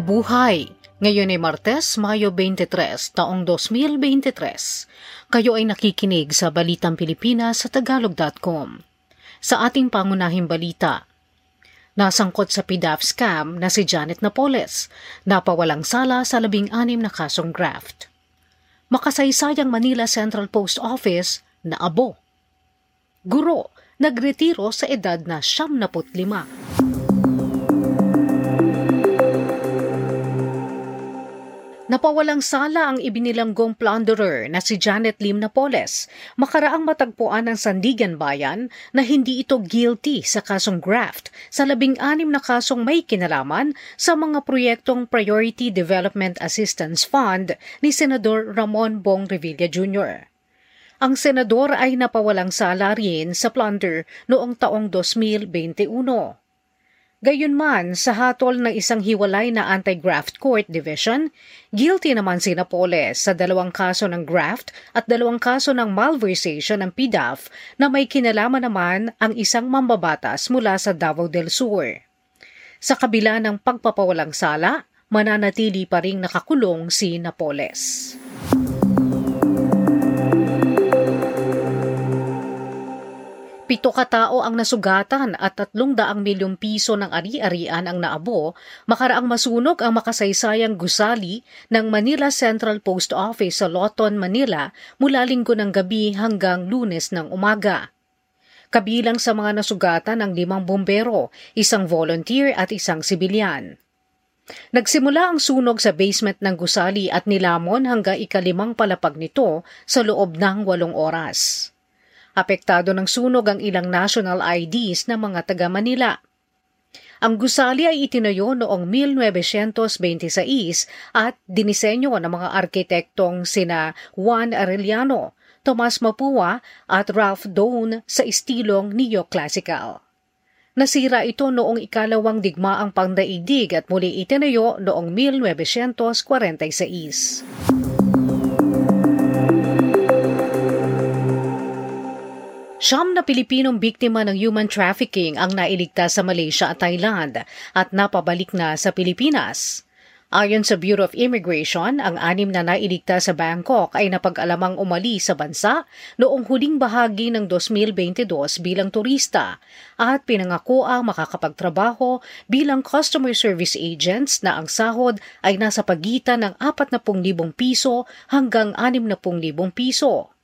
Mabuhay! Ngayon ay Martes, Mayo 23, taong 2023. Kayo ay nakikinig sa Balitang Pilipinas sa Tagalog.com. Sa ating pangunahing balita, nasangkot sa PDAF scam na si Janet Napoles, napawalang sala sa labing-anim na kasong graft. Makasaysayang Manila Central Post Office na abo. Guro, nagretiro sa edad na 75. Napawalang sala ang ibinilanggong plunderer na si Janet Lim Napoles makaraang matagpuan ng Sandigan Bayan na hindi ito guilty sa kasong graft sa labing-anim na kasong may kinalaman sa mga proyektong Priority Development Assistance Fund ni Senador Ramon Bong Revilla Jr. Ang senador ay napawalang sala rin sa plunder noong taong 2021. Gayunman, sa hatol ng isang hiwalay na anti-graft court division, guilty naman si Napoles sa dalawang kaso ng graft at dalawang kaso ng malversation ng PDAF na may kinalaman naman ang isang mambabatas mula sa Davao del Sur. Sa kabila ng pagpapawalang sala, mananatili pa ring nakakulong si Napoles. Pito katao ang nasugatan at tatlong daang milyong piso ng ari-arian ang naabo makaraang masunog ang makasaysayang gusali ng Manila Central Post Office sa Loton, Manila mula linggo ng gabi hanggang lunes ng umaga. Kabilang sa mga nasugatan ang limang bombero, isang volunteer at isang sibilyan. Nagsimula ang sunog sa basement ng gusali at nilamon hanggang ikalimang palapag nito sa loob ng walong oras. Apektado ng sunog ang ilang national IDs ng mga taga Manila. Ang gusali ay itinayo noong 1926 at dinisenyo ng mga arkitektong sina Juan Arellano, Tomas Mapua at Ralph Doan sa estilong neoclassical. Nasira ito noong ikalawang digmaang pangdaigdig at muli itinayo noong 1946. Siyam na Pilipinong biktima ng human trafficking ang nailigtas sa Malaysia at Thailand at napabalik na sa Pilipinas. Ayon sa Bureau of Immigration, ang anim na nailigtas sa Bangkok ay napag-alamang umali sa bansa noong huling bahagi ng 2022 bilang turista at pinangako ang makakapagtrabaho bilang customer service agents na ang sahod ay nasa pagitan ng 40,000 piso hanggang 60,000 piso.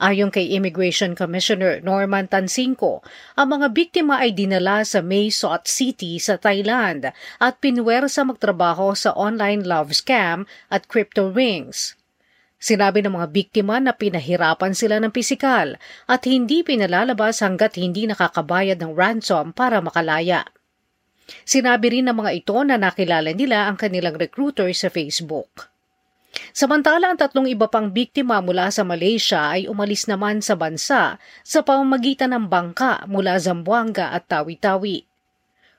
Ayon kay Immigration Commissioner Norman Tansingco, ang mga biktima ay dinala sa Mae Sot City sa Thailand at pinwersa magtrabaho sa online love scam at crypto rings. Sinabi ng mga biktima na pinahirapan sila ng pisikal at hindi pinalalabas hanggat hindi nakakabayad ng ransom para makalaya. Sinabi rin ng mga ito na nakilala nila ang kanilang recruiter sa Facebook. Samantala ang tatlong iba pang biktima mula sa Malaysia ay umalis naman sa bansa sa pamamagitan ng bangka mula Zamboanga at Tawi-Tawi.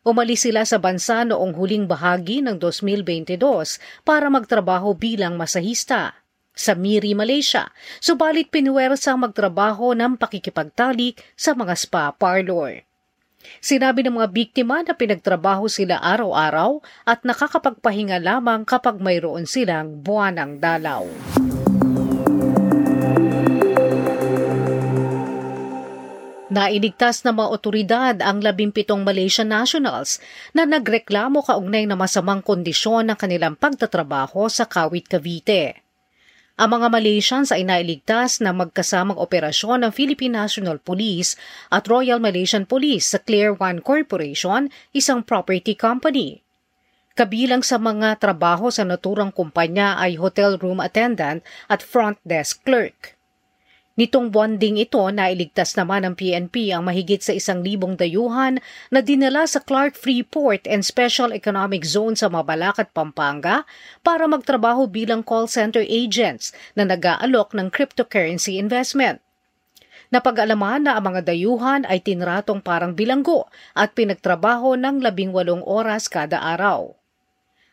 Umalis sila sa bansa noong huling bahagi ng 2022 para magtrabaho bilang masahista sa Miri, Malaysia, subalit pinuwersang magtrabaho ng pakikipagtalik sa mga spa parlor. Sinabi ng mga biktima na pinagtrabaho sila araw-araw at nakakapagpahinga lamang kapag mayroon silang buwanang dalaw. Nailigtas na mga otoridad ang labimpitong Malaysian nationals na nagreklamo kaugnay na masamang kondisyon ng kanilang pagtatrabaho sa Kawit, Cavite. Ang mga Malaysians ay nailigtas na magkasamang operasyon ng Philippine National Police at Royal Malaysian Police sa Clear One Corporation, isang property company. Kabilang sa mga trabaho sa naturang kumpanya ay hotel room attendant at front desk clerk. Nitong bonding ito, nailigtas naman ng PNP ang mahigit sa isang libong dayuhan na dinala sa Clark Freeport and Special Economic Zone sa Mabalak at Pampanga para magtrabaho bilang call center agents na nag-aalok ng cryptocurrency investment. Napag-alaman na ang mga dayuhan ay tinratong parang bilanggo at pinagtrabaho ng labing walong oras kada araw.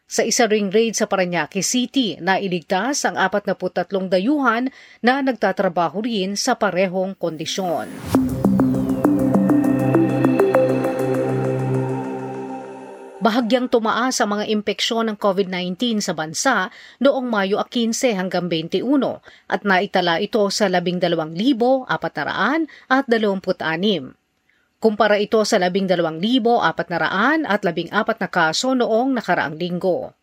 Sa isa ring raid sa Paranaque City, nailigtas ang 43 dayuhan na nagtatrabaho rin sa parehong kondisyon. Bahagyang tumaas ang mga impeksyon ng COVID-19 sa bansa noong Mayo 15 hanggang 21 at naitala ito sa 12,426. Kumpara ito sa 12,400 at 14 na kaso noong nakaraang linggo.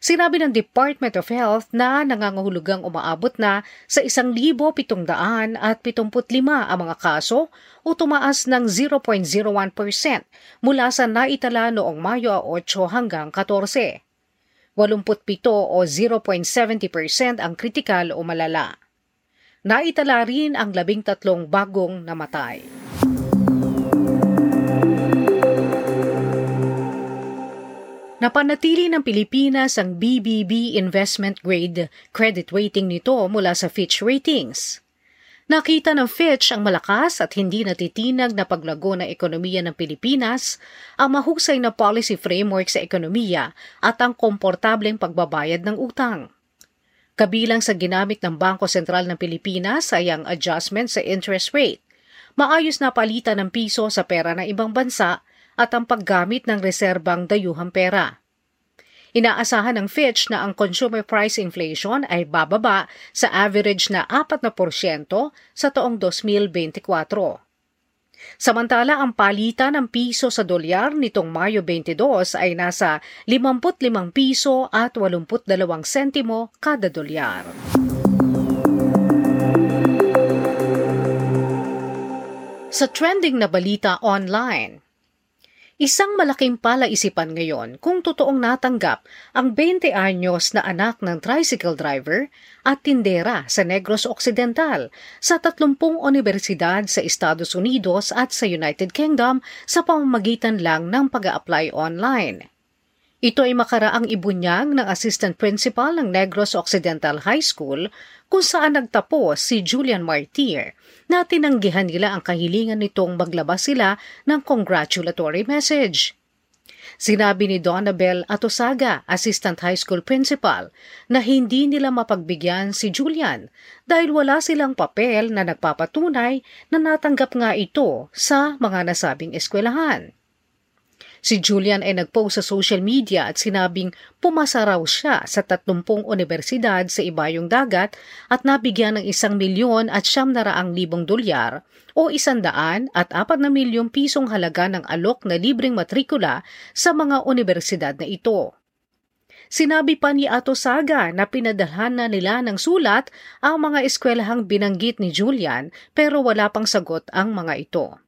Sinabi ng Department of Health na nangangahulugang umaabot na sa 1,775 ang mga kaso o tumaas ng 0.01% mula sa naitala noong Mayo 8 hanggang 14. 87 o 0.70% ang kritikal o malala. Naitala rin ang labing tatlong bagong namatay. Napanatili ng Pilipinas ang BBB Investment Grade credit rating nito mula sa Fitch Ratings. Nakita ng Fitch ang malakas at hindi natitinag na paglago ng ekonomiya ng Pilipinas, ang mahusay na policy framework sa ekonomiya at ang komportableng pagbabayad ng utang. Kabilang sa ginamit ng Bangko Sentral ng Pilipinas ay ang adjustment sa interest rate, maayos na palitan ng piso sa pera ng ibang bansa at ang paggamit ng reserbang dayuhang pera. Inaasahan ng Fitch na ang consumer price inflation ay bababa sa average na 4% sa taong 2024. Samantala, ang palitan ng piso sa dolyar nitong Mayo 22 ay nasa 55 piso at 82 sentimo kada dolyar. Sa trending na balita online, Isang malaking palaisipan ngayon kung totoong natanggap ang 20 anyos na anak ng tricycle driver at tindera sa Negros Occidental sa 30 universidad sa Estados Unidos at sa United Kingdom sa pamamagitan lang ng pag apply online. Ito ay makaraang ibunyag ng assistant principal ng Negros Occidental High School kung saan nagtapos si Julian Martir na tinanggihan nila ang kahilingan nitong maglabas sila ng congratulatory message. Sinabi ni Donabel Atosaga, assistant high school principal, na hindi nila mapagbigyan si Julian dahil wala silang papel na nagpapatunay na natanggap nga ito sa mga nasabing eskwelahan. Si Julian ay nagpost sa social media at sinabing pumasa raw siya sa 30 universidad sa ibayong dagat at nabigyan ng isang milyon at siyam na raang libong dolyar o isandaan at apat na milyong pisong halaga ng alok na libreng matrikula sa mga universidad na ito. Sinabi pa ni Ato Saga na pinadalhan na nila ng sulat ang mga eskwelahang binanggit ni Julian pero wala pang sagot ang mga ito.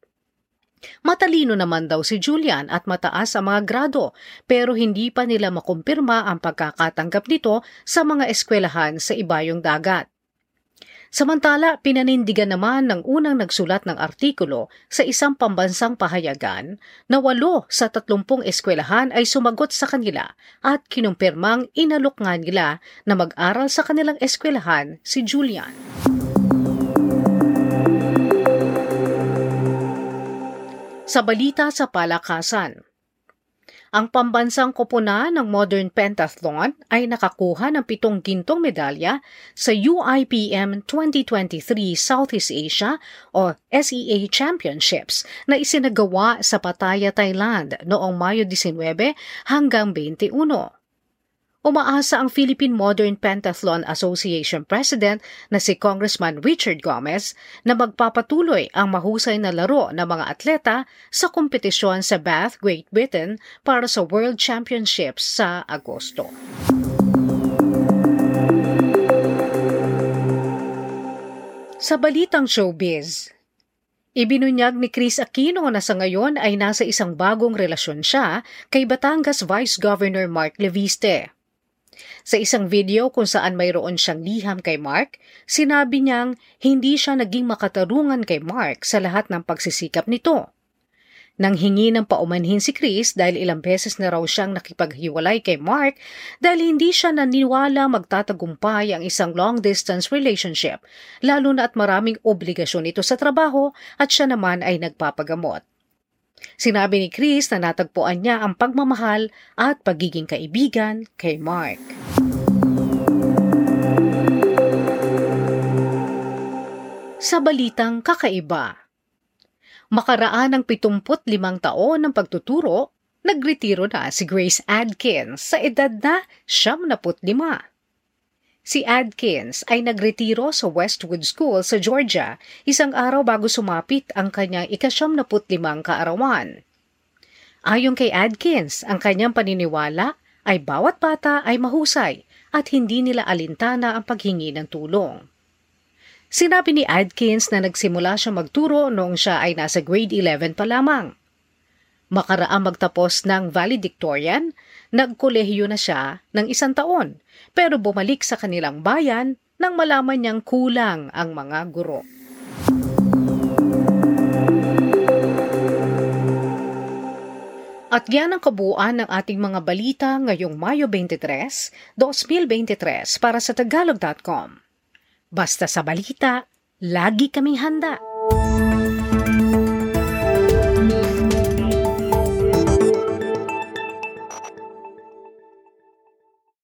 Matalino naman daw si Julian at mataas ang mga grado pero hindi pa nila makumpirma ang pagkakatanggap nito sa mga eskwelahan sa ibayong dagat. Samantala, pinanindigan naman ng unang nagsulat ng artikulo sa isang pambansang pahayagan na walo sa tatlumpong eskwelahan ay sumagot sa kanila at kinumpirmang inalok nga nila na mag-aral sa kanilang eskwelahan si Julian. Sa balita sa palakasan, ang pambansang koponan ng Modern Pentathlon ay nakakuha ng pitong gintong medalya sa UIPM 2023 Southeast Asia o SEA Championships na isinagawa sa Pattaya, Thailand noong Mayo 19 hanggang 21. Umaasa ang Philippine Modern Pentathlon Association President na si Congressman Richard Gomez na magpapatuloy ang mahusay na laro ng mga atleta sa kompetisyon sa Bath, Great Britain para sa World Championships sa Agosto. Sa balitang showbiz, Ibinunyag ni Chris Aquino na sa ngayon ay nasa isang bagong relasyon siya kay Batangas Vice Governor Mark Leviste. Sa isang video kung saan mayroon siyang liham kay Mark, sinabi niyang hindi siya naging makatarungan kay Mark sa lahat ng pagsisikap nito. Nang hingi ng paumanhin si Chris dahil ilang beses na raw siyang nakipaghiwalay kay Mark dahil hindi siya naniwala magtatagumpay ang isang long-distance relationship, lalo na at maraming obligasyon ito sa trabaho at siya naman ay nagpapagamot. Sinabi ni Chris na natagpuan niya ang pagmamahal at pagiging kaibigan kay Mark. Sa balitang kakaiba, makaraan ng 75 taon ng pagtuturo, nagretiro na si Grace Adkins sa edad na 75. Si Adkins ay nagretiro sa Westwood School sa Georgia isang araw bago sumapit ang kanyang ikasyamnaputlimang kaarawan. Ayon kay Adkins, ang kanyang paniniwala ay bawat bata ay mahusay at hindi nila alintana ang paghingi ng tulong. Sinabi ni Adkins na nagsimula siya magturo noong siya ay nasa grade 11 pa lamang. Makaraang magtapos ng valedictorian, nagkolehiyo na siya ng isang taon, pero bumalik sa kanilang bayan nang malaman niyang kulang ang mga guro. At yan ang kabuuan ng ating mga balita ngayong Mayo 23, 2023 para sa Tagalog.com. Basta sa balita, lagi kaming handa.